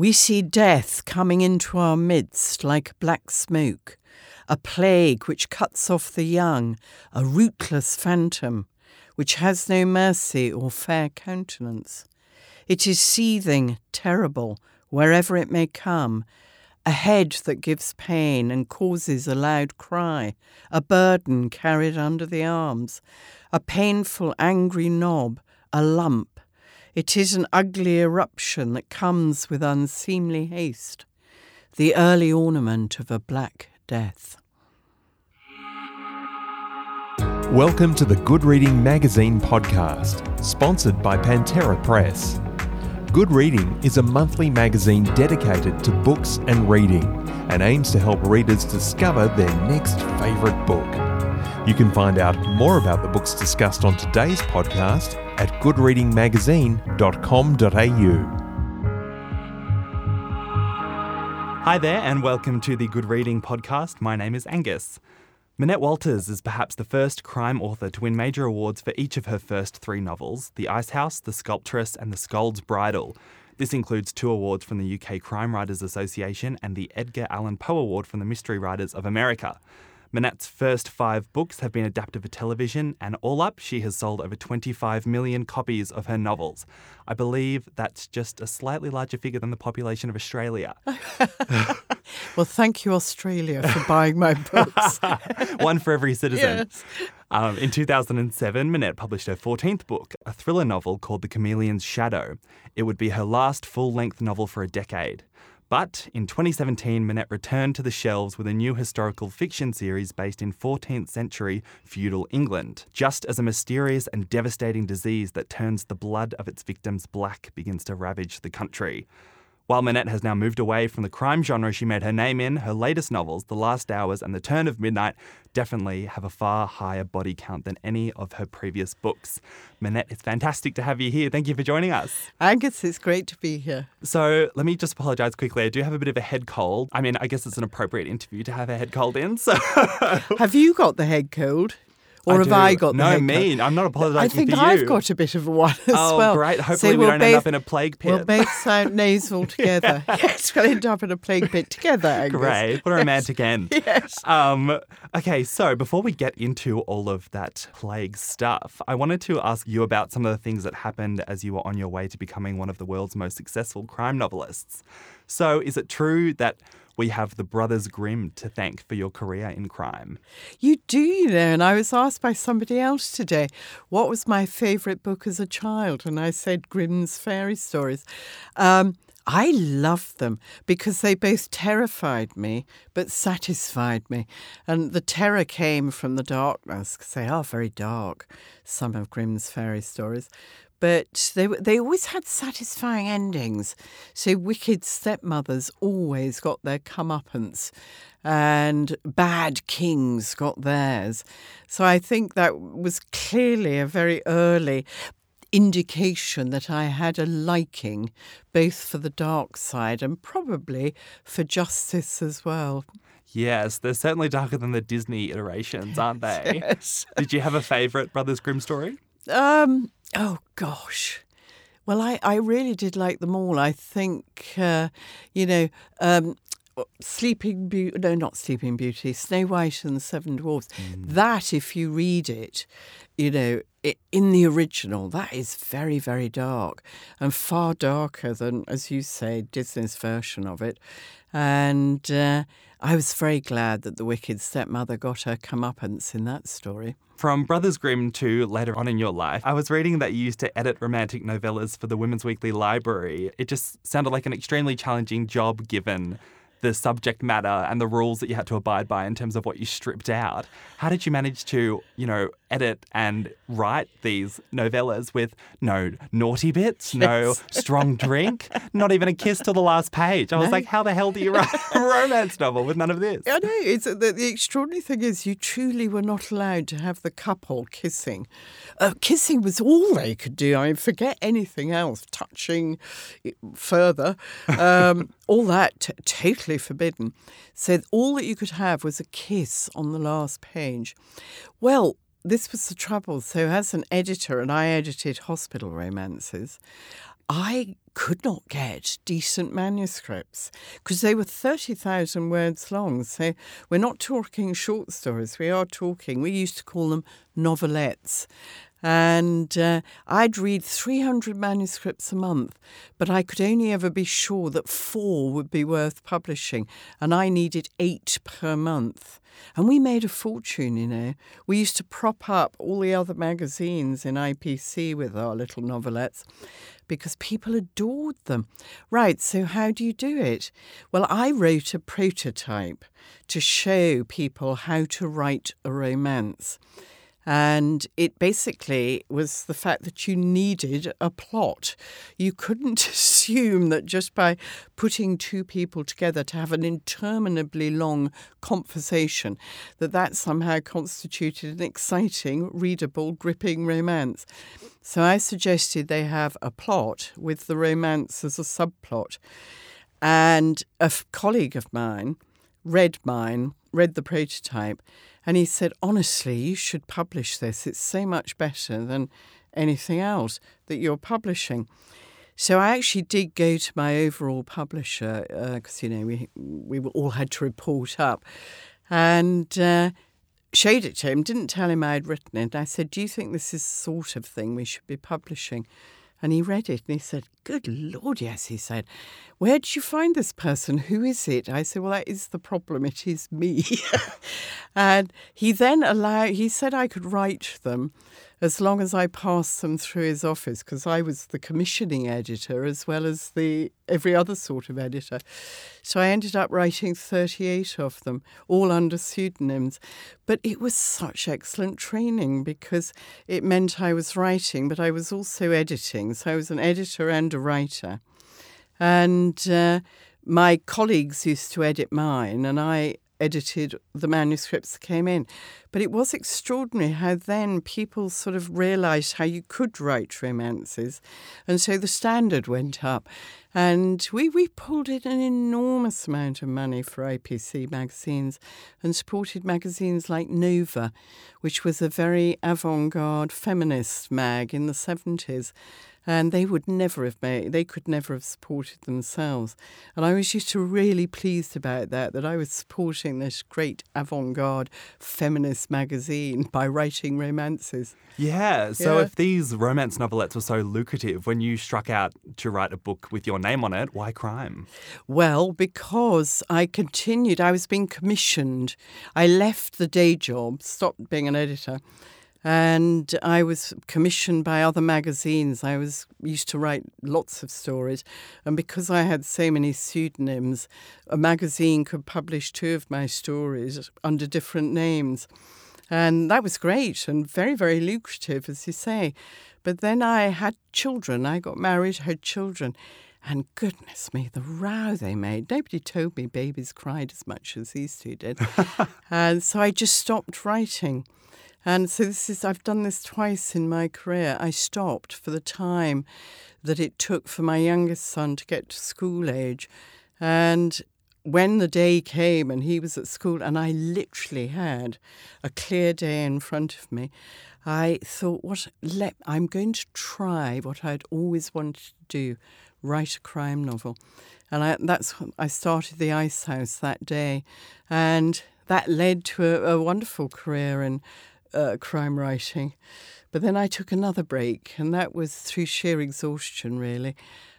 We see death coming into our midst like black smoke, a plague which cuts off the young, a rootless phantom which has no mercy or fair countenance. It is seething, terrible, wherever it may come, a head that gives pain and causes a loud cry, a burden carried under the arms, a painful, angry knob, a lump. It is an ugly eruption that comes with unseemly haste, the early ornament of a black death. Welcome to the Good Reading Magazine podcast, sponsored by Pantera Press. Good Reading is a monthly magazine dedicated to books and reading and aims to help readers discover their next favourite book. You can find out more about the books discussed on today's podcast at goodreadingmagazine.com.au. Hi there, and welcome to the Good Reading podcast. My name is Angus. Minette Walters is perhaps the first crime author to win major awards for each of her first three novels The Ice House, The Sculptress, and The Scold's Bridle. This includes two awards from the UK Crime Writers Association and the Edgar Allan Poe Award from the Mystery Writers of America. Minette's first five books have been adapted for television, and all up, she has sold over 25 million copies of her novels. I believe that's just a slightly larger figure than the population of Australia. well, thank you, Australia, for buying my books. One for every citizen. Yes. Um, in 2007, Minette published her 14th book, a thriller novel called The Chameleon's Shadow. It would be her last full length novel for a decade. But in 2017, Minette returned to the shelves with a new historical fiction series based in 14th century feudal England, just as a mysterious and devastating disease that turns the blood of its victims black begins to ravage the country. While Minette has now moved away from the crime genre she made her name in, her latest novels, The Last Hours and The Turn of Midnight, definitely have a far higher body count than any of her previous books. Minette, it's fantastic to have you here. Thank you for joining us. Angus, it's great to be here. So let me just apologise quickly. I do have a bit of a head cold. I mean, I guess it's an appropriate interview to have a head cold in. So have you got the head cold? Or I have do. I got no the me? I'm not apologising I think. I've got a bit of one as oh, well. great! Hopefully, So we we'll don't end up in a plague pit. We'll both sound nasal together. yes, we'll end up in a plague pit together, Angus. Great. What a romantic end. Yes. Um, okay, so before we get into all of that plague stuff, I wanted to ask you about some of the things that happened as you were on your way to becoming one of the world's most successful crime novelists. So, is it true that we have the Brothers Grimm to thank for your career in crime? You do, you know. And I was asked by somebody else today, what was my favourite book as a child? And I said Grimm's Fairy Stories. Um, I loved them because they both terrified me but satisfied me. And the terror came from the darkness because they are very dark, some of Grimm's fairy stories. But they, they always had satisfying endings. So wicked stepmothers always got their comeuppance and bad kings got theirs. So I think that was clearly a very early indication that I had a liking both for the dark side and probably for justice as well. Yes, they're certainly darker than the Disney iterations, aren't they? Yes. Did you have a favourite Brothers Grimm story? Um. Oh gosh. Well, I, I really did like them all. I think, uh, you know, um, Sleeping Beauty, no, not Sleeping Beauty, Snow White and the Seven Dwarfs. That, if you read it, you know, i in the original, that is very, very dark and far darker than, as you say, Disney's version of it. And uh, I was very glad that the wicked stepmother got her comeuppance in that story. From Brothers Grimm to later on in your life, I was reading that you used to edit romantic novellas for the Women's Weekly Library. It just sounded like an extremely challenging job given the subject matter and the rules that you had to abide by in terms of what you stripped out. How did you manage to, you know, edit and write these novellas with no naughty bits, no strong drink, not even a kiss till the last page? I was No. like, how the hell do you write a romance novel with none of this? I know. It's the, the extraordinary thing is you truly were not allowed to have the couple kissing. Uh, kissing was all they could do. I mean, forget anything else. Touching further, um, all that t- totally forbidden. So all that you could have was a kiss on the last page. Well. This was the trouble. So, as an editor, and I edited hospital romances, I could not get decent manuscripts because they were 30,000 words long. So we're not talking short stories, we are talking, we used to call them novelettes. And uh, I'd read 300 manuscripts a month, but I could only ever be sure that four would be worth publishing, and I needed eight per month. And we made a fortune, you know. We used to prop up all the other magazines in IPC with our little novelettes because people adored them. Right, so how do you do it? Well, I wrote a prototype to show people how to write a romance. And it basically was the fact that you needed a plot. You couldn't assume that just by putting two people together to have an interminably long conversation, that that somehow constituted an exciting, readable, gripping romance. So I suggested they have a plot with the romance as a subplot. And a colleague of mine read mine, read the prototype, and he said, honestly, you should publish this. It's so much better than anything else that you're publishing. So I actually did go to my overall publisher because uh, you know we we all had to report up, and uh, showed it to him. Didn't tell him I had written it. I said, "Do you think this is the sort of thing we should be publishing?" And he read it and he said, Good Lord, yes. He said, Where did you find this person? Who is it? I said, Well, that is the problem. It is me. and he then allowed, he said I could write them as long as I passed them through his office because I was the commissioning editor as well as the every other sort of editor. So I ended up writing 38 of them, all under pseudonyms. But it was such excellent training because it meant I was writing, but I was also editing. So I was an editor and a writer. And uh, my colleagues used to edit mine, and I edited the manuscripts that came in. But it was extraordinary how then people sort of realised how you could write romances. And so the standard went up. And we, we pulled in an enormous amount of money for IPC magazines and supported magazines like Nova, which was a very avant garde feminist mag in the 70s and they would never have made they could never have supported themselves and i was just really pleased about that that i was supporting this great avant-garde feminist magazine by writing romances yeah so Yeah. if these romance novelettes were so lucrative when you struck out to write a book with your name on it why crime Well, because I continued, I was being commissioned. I left the day job, stopped being an editor, and I was commissioned by other magazines. I was used to write lots of stories, and because I had so many pseudonyms, a magazine could publish two of my stories under different names. And that was great and very, very lucrative, as you say. But then I had children. I got married, had children. And goodness me, the row they made. Nobody told me babies cried as much as these two did. and so I just stopped writing. And so this is I've done this twice in my career. I stopped for the time that it took for my youngest son to get to school age. And when the day came and he was at school and I literally had a clear day in front of me, I thought, what let I'm going to try what I'd always wanted to do, write a crime novel. And I, that's I started the Ice House that day, and that led to a, a wonderful career in uh, crime writing. But then I took another break, and that was through sheer exhaustion, really.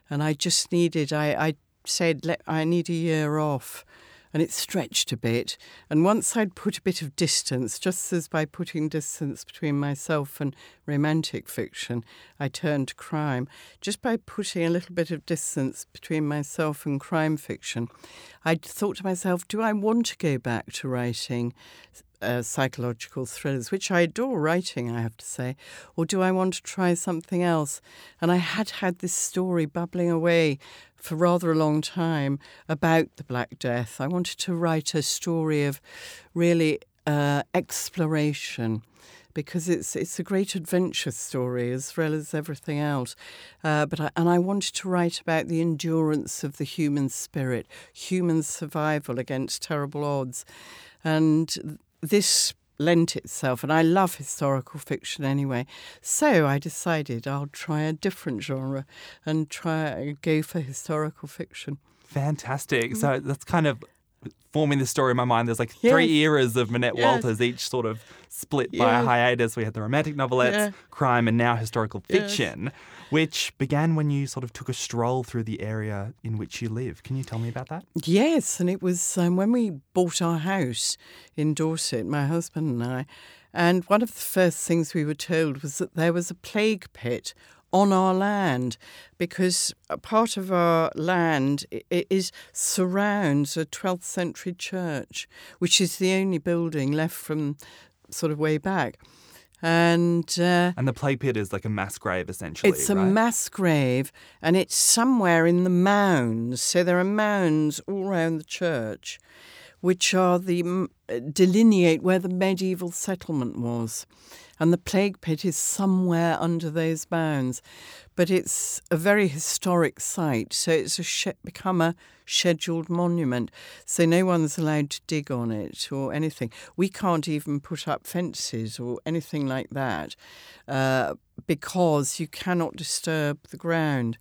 And I just needed, I, I said, Let, I need a year off. And it stretched a bit. And once I'd put a bit of distance, just as by putting distance between myself and romantic fiction, I turned to crime, just by putting a little bit of distance between myself and crime fiction, I thought to myself, do I want to go back to writing uh, psychological thrillers, which I adore writing, I have to say, or do I want to try something else? And I had had this story bubbling away for rather a long time about the Black Death. I wanted to write a story of really uh, exploration because it's it's a great adventure story as well as everything else. Uh, but I, and I wanted to write about the endurance of the human spirit, human survival against terrible odds, and this lent itself, and I love historical fiction anyway. So I decided I'll try a different genre and try go for historical fiction. Fantastic. Mm. So that's kind of forming the story in my mind. There's like three eras of Minette Yes. Walters, each sort of split by a hiatus. We had the romantic novelettes, Yeah. crime, and now historical Yes. fiction, which began when you sort of took a stroll through the area in which you live. Can you tell me about that? Yes, and it was um, when we bought our house in Dorset, my husband and I. And one of the first things we were told was that there was a plague pit on our land because a part of our land i- i- is surrounds a 12th century church, which is the only building left from sort of way back. And uh, And the plague pit is like a mass grave, essentially. it's a right? mass grave, and it's somewhere in the mounds. So there are mounds all around the church, which are the delineate where the medieval settlement was, and the plague pit is somewhere under those bounds. But it's a very historic site, so it's a sh- become a scheduled monument. So no one's allowed to dig on it or anything. We can't even put up fences or anything like that uh, because you cannot disturb the ground.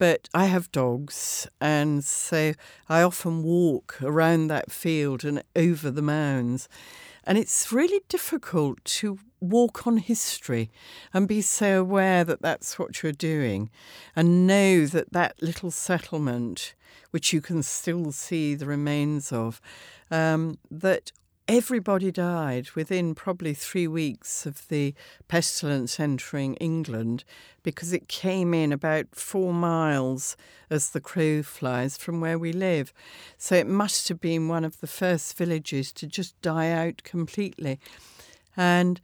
But I have dogs, and so I often walk around that field and over the mounds. And it's really difficult to walk on history and be so aware that that's what you're doing and know that that little settlement, which you can still see the remains of, um, that everybody died within probably three weeks of the pestilence entering England because it came in about four miles as the crow flies from where we live. So it must have been one of the first villages to just die out completely. And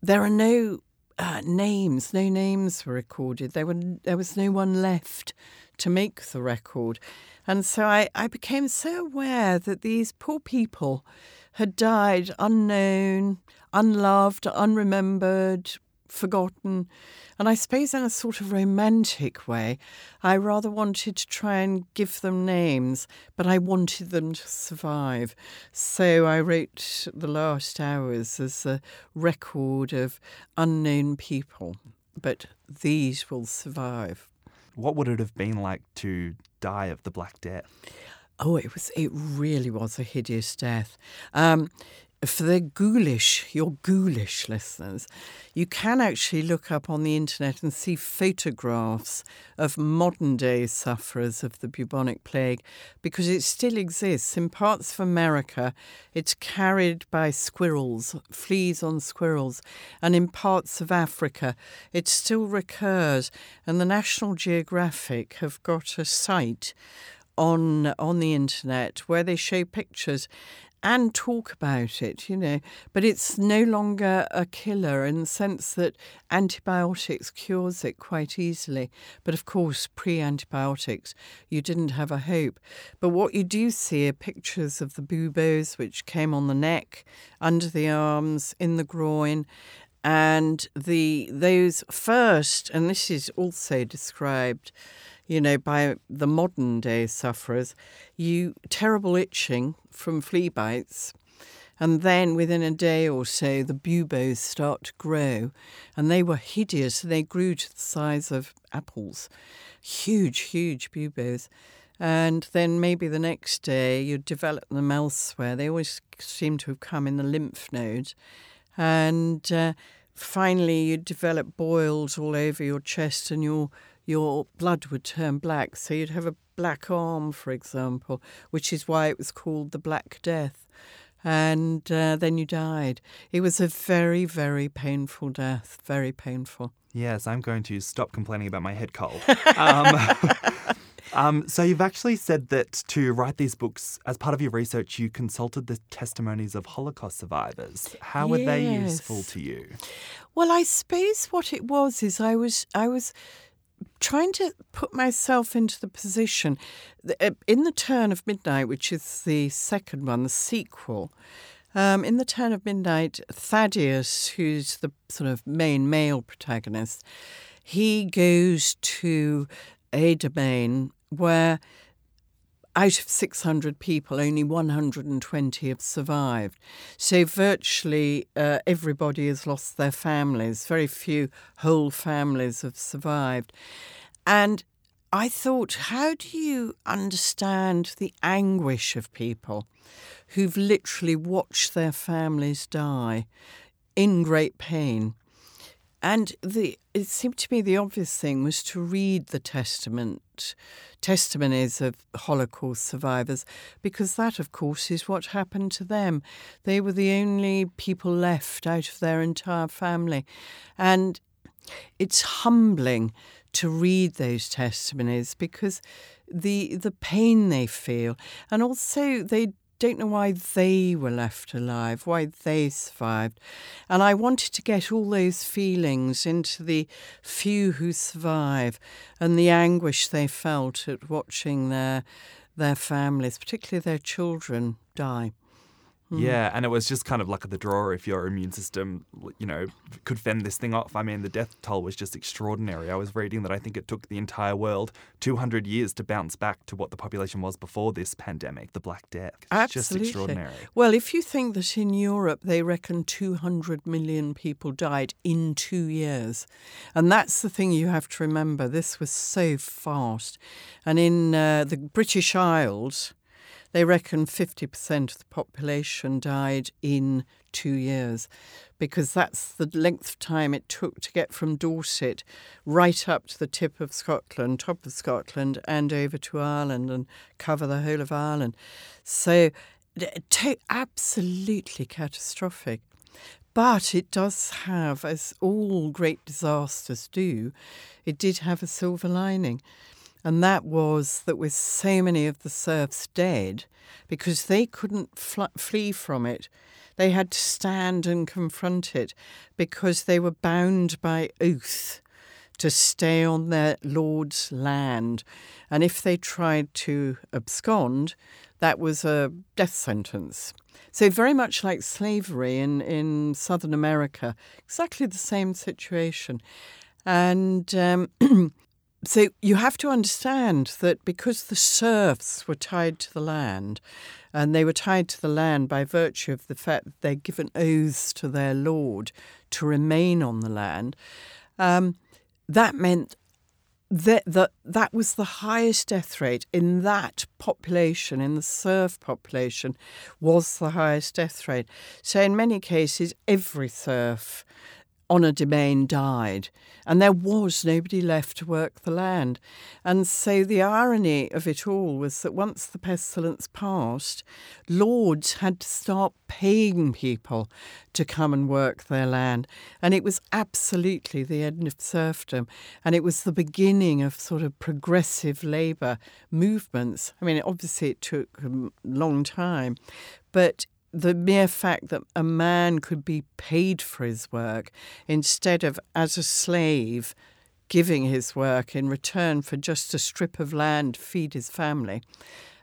there are no uh, names, no names were recorded. There, were, there was no one left to make the record. And so I, I became so aware that these poor people had died unknown, unloved, unremembered, forgotten. And I suppose in a sort of romantic way, I rather wanted to try and give them names, but I wanted them to survive. So I wrote The Last Hours as a record of unknown people, but these will survive. What would it have been like to die of the Black Death? Oh, it was. It really was a hideous death. Um, for the ghoulish, your ghoulish listeners, you can actually look up on the internet and see photographs of modern day sufferers of the bubonic plague because it still exists. In parts of America, it's carried by squirrels, fleas on squirrels, and in parts of Africa, it still recurs. And the National Geographic have got a site on on the internet where they show pictures and talk about it, you know. But it's no longer a killer in the sense that antibiotics cures it quite easily. But of course, pre-antibiotics, you didn't have a hope. But what you do see are pictures of the buboes which came on the neck, under the arms, in the groin, and the those first, and this is also described you know, by the modern day sufferers, you terrible itching from flea bites. And then within a day or so, the buboes start to grow, and they were hideous. They grew to the size of apples, huge, huge buboes. And then maybe the next day, you develop them elsewhere. They always seem to have come in the lymph nodes. And uh, finally, you develop boils all over your chest, and your your blood would turn black. So you'd have a black arm, for example, which is why it was called the Black Death. And uh, then you died. It was a very, very painful death, very painful. Yes, I'm going to stop complaining about my head cold. um, um, so, you've actually said that to write these books, as part of your research, you consulted the testimonies of Holocaust survivors. How were they useful to you? Well, I suppose what it was is I was I was trying to put myself into the position uh, in the Turn of Midnight, which is the second one, the sequel. Um, in the Turn of Midnight, Thaddeus, who's the sort of main male protagonist, he goes to a domain where out of 600 people, only 120 have survived. So virtually uh, everybody has lost their families. Very few whole families have survived. And I thought, how do you understand the anguish of people who've literally watched their families die in great pain? And the it seemed to me the obvious thing was to read the testament testimonies of Holocaust survivors, because that, of course, is what happened to them. They were the only people left out of their entire family, and it's humbling to read those testimonies because the the pain they feel, and also they don't know why they were left alive, why they survived. And I wanted to get all those feelings into the few who survive and the anguish they felt at watching their their families, particularly their children, die. Mm. Yeah, and it was just kind of luck of the draw if your immune system, you know, could fend this thing off. I mean, the death toll was just extraordinary. I was reading that I think it took the entire world 200 years to bounce back to what the population was before this pandemic, the Black Death. It's Absolutely. just extraordinary. Well, if you think that in Europe they reckon 200 million people died in two years, and that's the thing you have to remember, this was so fast. And in uh, the British Isles, they reckon 50% of the population died in two years because that's the length of time it took to get from Dorset right up to the tip of Scotland, top of Scotland, and over to Ireland and cover the whole of Ireland. So, absolutely catastrophic. But it does have, as all great disasters do, it did have a silver lining. And that was that with so many of the serfs dead, because they couldn't fl- flee from it, they had to stand and confront it because they were bound by oath to stay on their lord's land. And if they tried to abscond, that was a death sentence. So, very much like slavery in, in Southern America, exactly the same situation. And um, So you have to understand that because the serfs were tied to the land, and they were tied to the land by virtue of the fact that they'd given oaths to their lord to remain on the land, um, that meant that, that that was the highest death rate in that population, in the serf population, was the highest death rate. So in many cases, every serf on a domain died, and there was nobody left to work the land. And so the irony of it all was that once the pestilence passed, lords had to start paying people to come and work their land. And it was absolutely the end of serfdom. And it was the beginning of sort of progressive labour movements. I mean, obviously, it took a long time, but the mere fact that a man could be paid for his work instead of as a slave giving his work in return for just a strip of land to feed his family,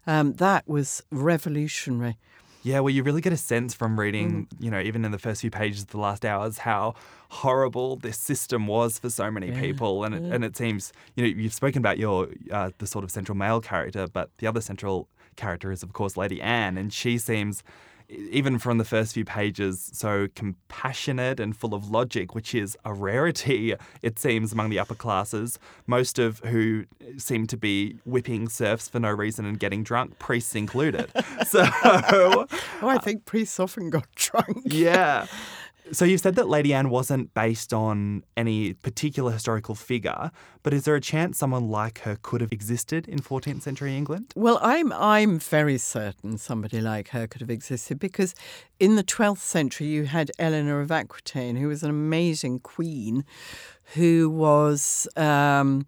um, that was revolutionary. Yeah, well, you really get a sense from reading, mm. you know, even in the first few pages of the last hours, how horrible this system was for so many yeah. people. And it, and it seems, you know, you've spoken about your uh, the sort of central male character, but the other central character is, of course, Lady Anne, and she seems even from the first few pages, so compassionate and full of logic, which is a rarity, it seems, among the upper classes, most of who seem to be whipping serfs for no reason and getting drunk, priests included. so. oh, I uh, think priests often got drunk. yeah. So you've said that Lady Anne wasn't based on any particular historical figure, but is there a chance someone like her could have existed in 14th century England? Well, I'm I'm very certain somebody like her could have existed because in the 12th century you had Eleanor of Aquitaine, who was an amazing queen, who was. Um,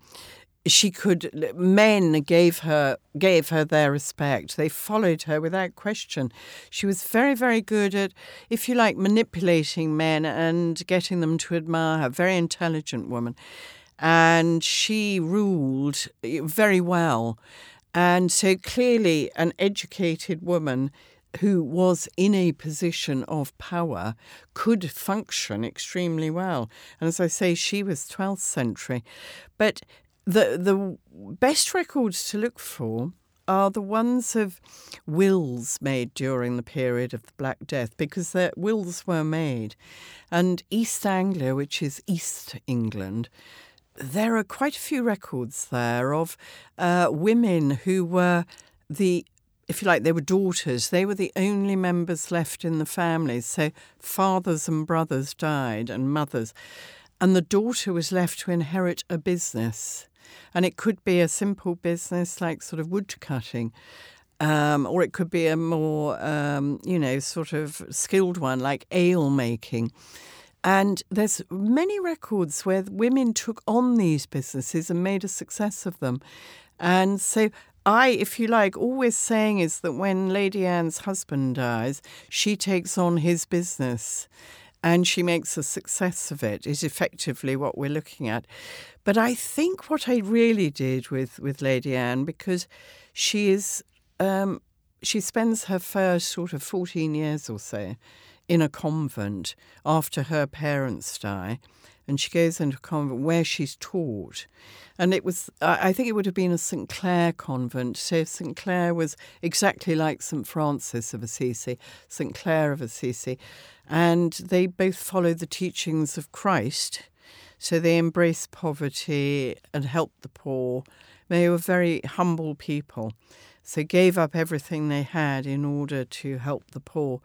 she could men gave her gave her their respect. They followed her without question. She was very very good at if you like manipulating men and getting them to admire her. Very intelligent woman. And she ruled eh, very well. And so clearly an educated woman who was in a position of power could function extremely well. And as I say, she was 12th century. But the the best records to look for are the ones of wills made during the period of the Black Death because their wills were made. And East Anglia, which is East England, there are quite a few records there of uh, women who were the if you like, they were daughters. They were the only members left in the family. So fathers and brothers died and mothers. And the daughter was left to inherit a business. And it could be a simple business like sort of wood cutting. Um, or it could be a more, um, you know, sort of skilled one like ale making. And there's many records where women took on these businesses and made a success of them. And so I, if you like, always saying is that when Lady Anne's husband dies, she takes on his business and she makes a success of it, is effectively what we're looking at. But I think what I really did with, with Lady Anne, because she is, um, she spends her first sort of 14 years or so in a convent after her parents die and she goes into a convent where she's taught. And it was, I think it would have been a St. Clare convent. So St. Clare was exactly like St. Francis of Assisi, St. Clare of Assisi. And they both followed the teachings of Christ. So they embraced poverty and helped the poor. They were very humble people. So gave up everything they had in order to help the poor.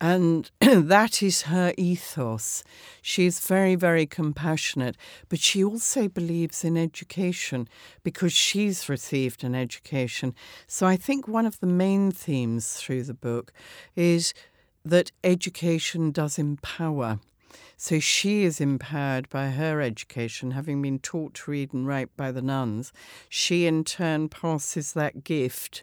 And that is her ethos. She is very, very compassionate, but she also believes in education because she's received an education. So I think one of the main themes through the book is that education does empower. So she is empowered by her education, having been taught to read and write by the nuns. She in turn passes that gift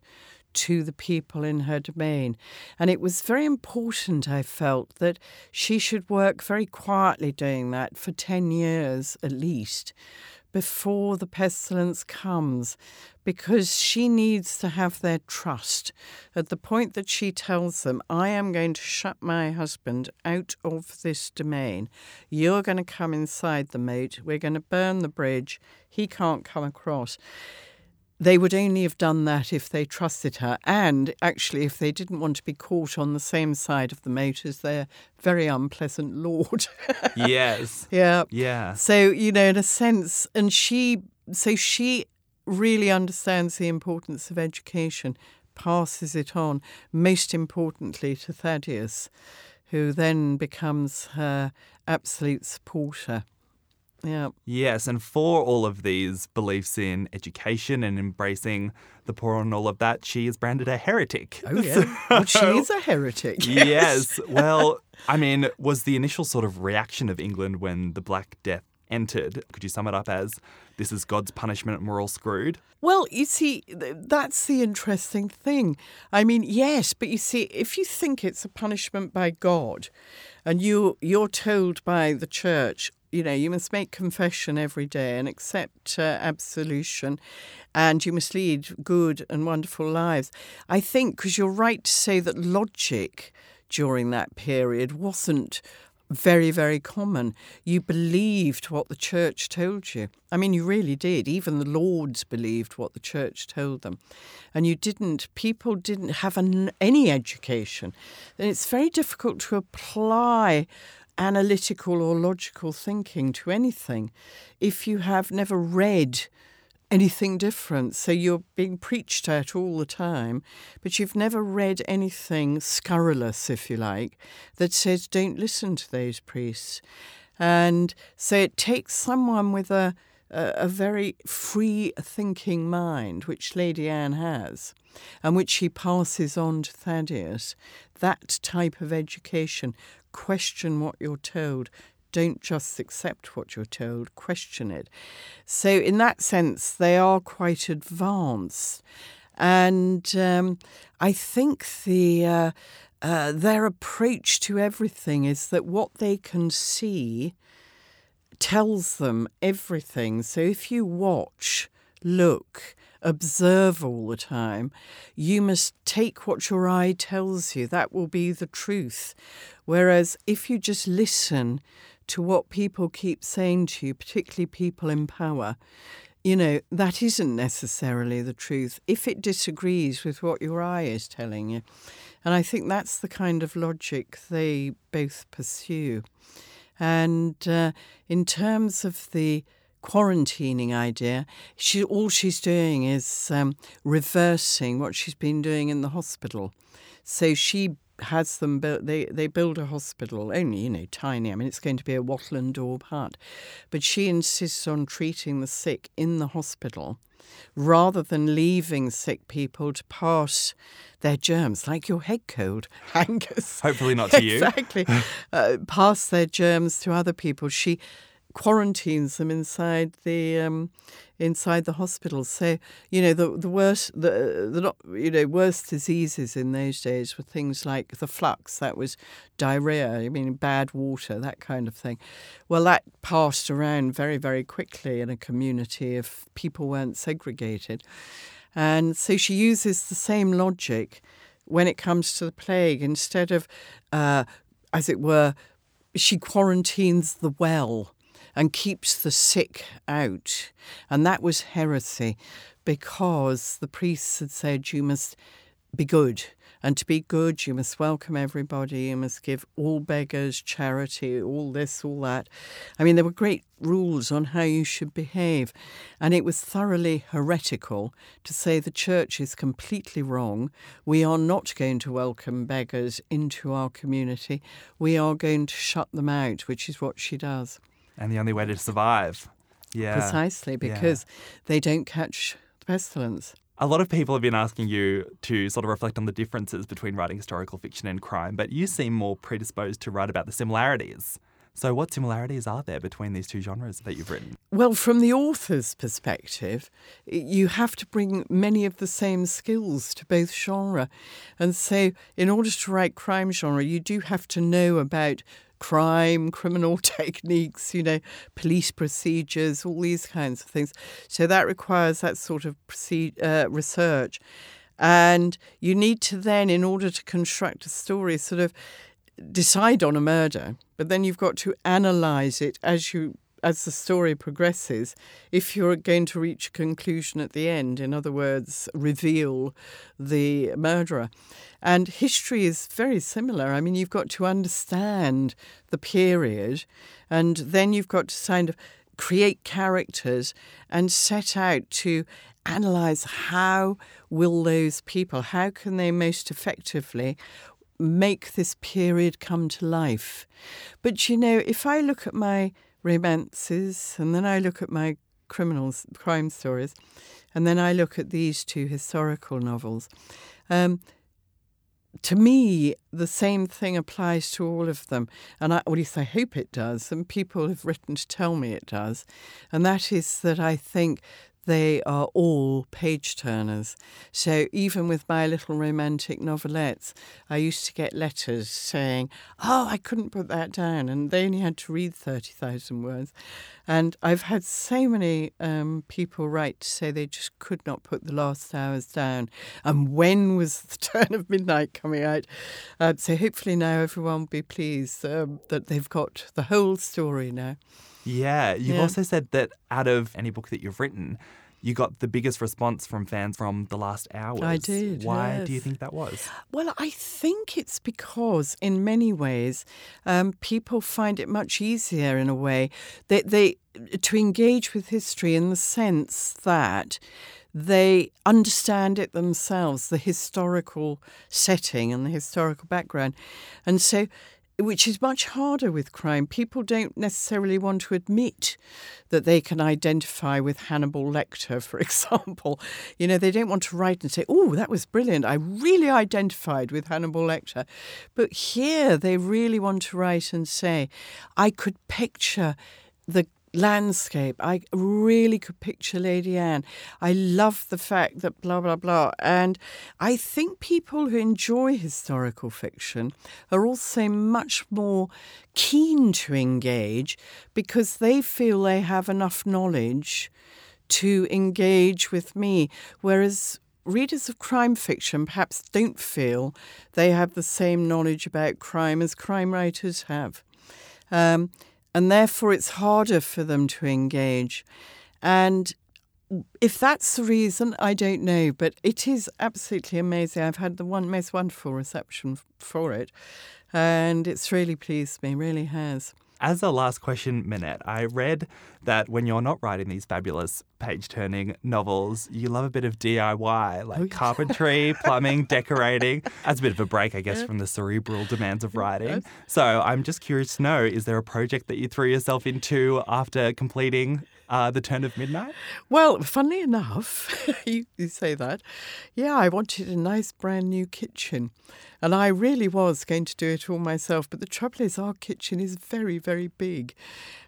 to the people in her domain. And it was very important, I felt, that she should work very quietly doing that for 10 years at least before the pestilence comes because she needs to have their trust at the point that she tells them, I am going to shut my husband out of this domain. You're going to come inside the moat. We're going to burn the bridge. He can't come across they would only have done that if they trusted her, and actually if they didn't want to be caught on the same side of the moat as their very unpleasant lord. yes. Yeah. Yeah. So, you know, in a sense, and she, so she really understands the importance of education, passes it on, most importantly to Thaddeus, who then becomes her absolute supporter. Yeah. Yes, and for all of these beliefs in education and embracing the poor and all of that, she is branded a heretic. Oh yeah, well, she is a heretic. yes. Well, I mean, was the initial sort of reaction of England when the Black Death entered? Could you sum it up as this is God's punishment and we're all screwed? Well, you see, that's the interesting thing. I mean, yes, but you see, if you think it's a punishment by God, and you you're told by the church you know, you must make confession every day and accept uh, absolution, and you must lead good and wonderful lives. I think, because you're right to say that logic during that period wasn't very, very common. You believed what the church told you. I mean, you really did. Even the lords believed what the church told them. And you didn't, people didn't have an, any education. And it's very difficult to apply analytical or logical thinking to anything if you have never read anything different. So you're being preached at all the time, but you've never read anything scurrilous, if you like, that says don't listen to those priests. And so it takes someone with a, a, very free thinking mind, which Lady Anne has, and which she passes on to Thaddeus, that type of education question what you're told. Don't just accept what you're told, question it. So, in that sense, they are quite advanced. And um, I think the uh, uh, their approach to everything is that what they can see tells them everything. So if you watch, look, observe all the time. You must take what your eye tells you. That will be the truth. Whereas if you just listen to what people keep saying to you, particularly people in power, you know, that isn't necessarily the truth if it disagrees with what your eye is telling you. And I think that's the kind of logic they both pursue. And uh, in terms of the quarantining idea, she all she's doing is um, reversing what she's been doing in the hospital. So she has them built. They they build a hospital only you know tiny. I mean it's going to be a wattle and daub hut, but she insists on treating the sick in the hospital rather than leaving sick people to pass their germs, like your head cold, Angus. Hopefully not to you. Exactly. uh, pass their germs to other people. She quarantines them inside the um, inside the hospital. So you know the the worst the the you know worst diseases in those days were things like the flux. That was diarrhea. I mean bad water, that kind of thing. Well, that passed around very very quickly in a community if people weren't segregated, and so she uses the same logic when it comes to the plague instead of, uh, as it were. She quarantines the well and keeps the sick out. And that was heresy because the priests had said you must be good. And to be good, you must welcome everybody, you must give all beggars charity, all this, all that. I mean, there were great rules on how you should behave. And it was thoroughly heretical to say the church is completely wrong. We are not going to welcome beggars into our community. We are going to shut them out, which is what she does and the only way to survive. Yeah. Precisely, because yeah. they don't catch the pestilence. A lot of people have been asking you to sort of reflect on the differences between writing historical fiction and crime, but you seem more predisposed to write about the similarities. So, what similarities are there between these two genres that you've written? Well, from the author's perspective, you have to bring many of the same skills to both genre. And so, in order to write crime genre, you do have to know about crime, criminal techniques, you know, police procedures, all these kinds of things. So that requires that sort of uh, research. And you need to then, in order to construct a story, sort of decide on a murder, but then you've got to analyze it as you as the story progresses, if you're going to reach a conclusion at the end, in other words, reveal the murderer. And history is very similar. I mean, you've got to understand the period, and then you've got to kind of create characters and set out to analyze how will those people, how can they most effectively make this period come to life. But you know, if I look at my romances, and then I look at my criminals, crime stories, and then I look at these two historical novels. Um, to me, the same thing applies to all of them, and I, at least I hope it does. And people have written to tell me it does, and that is that I think they are all page turners. So even with my little romantic novelettes, I used to get letters saying, Oh, I couldn't put that down. And they only had to read 30,000 words. And I've had so many um, people write to say they just could not put the last hours down. And when was the turn of midnight coming out? Uh, so hopefully now everyone will be pleased um, that they've got the whole story now. Yeah, you've yeah. also said that out of any book that you've written, you got the biggest response from fans from the last hours. I did. Why yes. do you think that was? Well, I think it's because, in many ways, um, people find it much easier in a way that they to engage with history in the sense that they understand it themselves, the historical setting and the historical background, and so which is much harder with crime. People don't necessarily want to admit that they can identify with Hannibal Lecter, for example. You know, they don't want to write and say, oh, that was brilliant. I really identified with Hannibal Lecter. But here they really want to write and say, I could picture the landscape. I really could picture Lady Anne. I love the fact that blah, blah, blah. And I think people who enjoy historical fiction are also much more keen to engage because they feel they have enough knowledge to engage with me. Whereas readers of crime fiction perhaps don't feel they have the same knowledge about crime as crime writers have. Um, and therefore it's harder for them to engage. And if that's the reason, I don't know, but it is absolutely amazing. I've had the one most wonderful reception for it, and it's really pleased me, really has. As a last question, Minette, I read that when you're not writing these fabulous page turning novels, you love a bit of DIY, like Oh, carpentry, plumbing, decorating, as a bit of a break, I guess, from the cerebral demands of writing. So I'm just curious to know is there a project that you threw yourself into after completing uh, The Turn of Midnight? Well, funnily enough, you, you say that. Yeah, I wanted a nice brand new kitchen. And I really was going to do it all myself. But the trouble is, our kitchen is very, very big.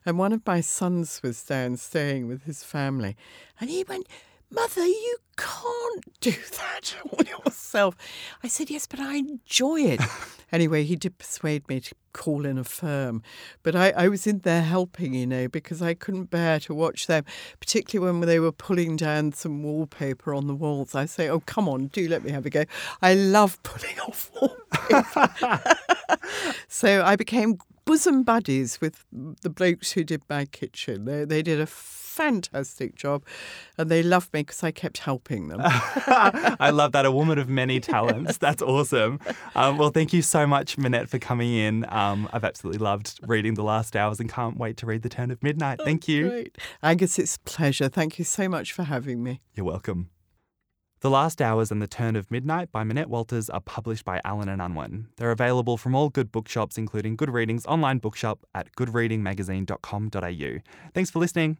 And one of my sons was down staying with his family. And he went, Mother, you can't do that all yourself. I said, Yes, but I enjoy it. anyway, he did persuade me to call in a firm. But I, I was in there helping, you know, because I couldn't bear to watch them, particularly when they were pulling down some wallpaper on the walls. I say, Oh, come on, do let me have a go. I love pulling off wallpaper. so I became bosom buddies with the blokes who did my kitchen. They, they did a fantastic job and they loved me because I kept helping them. I love that. A woman of many talents. That's awesome. Um, well, thank you so much, Minette, for coming in. Um, I've absolutely loved reading The Last Hours and can't wait to read The Turn of Midnight. Thank you. Great. Angus, it's a pleasure. Thank you so much for having me. You're welcome. The Last Hours and The Turn of Midnight by Minette Walters are published by Allen and Unwin. They're available from all good bookshops, including Good Reading's online bookshop at goodreadingmagazine.com.au. Thanks for listening.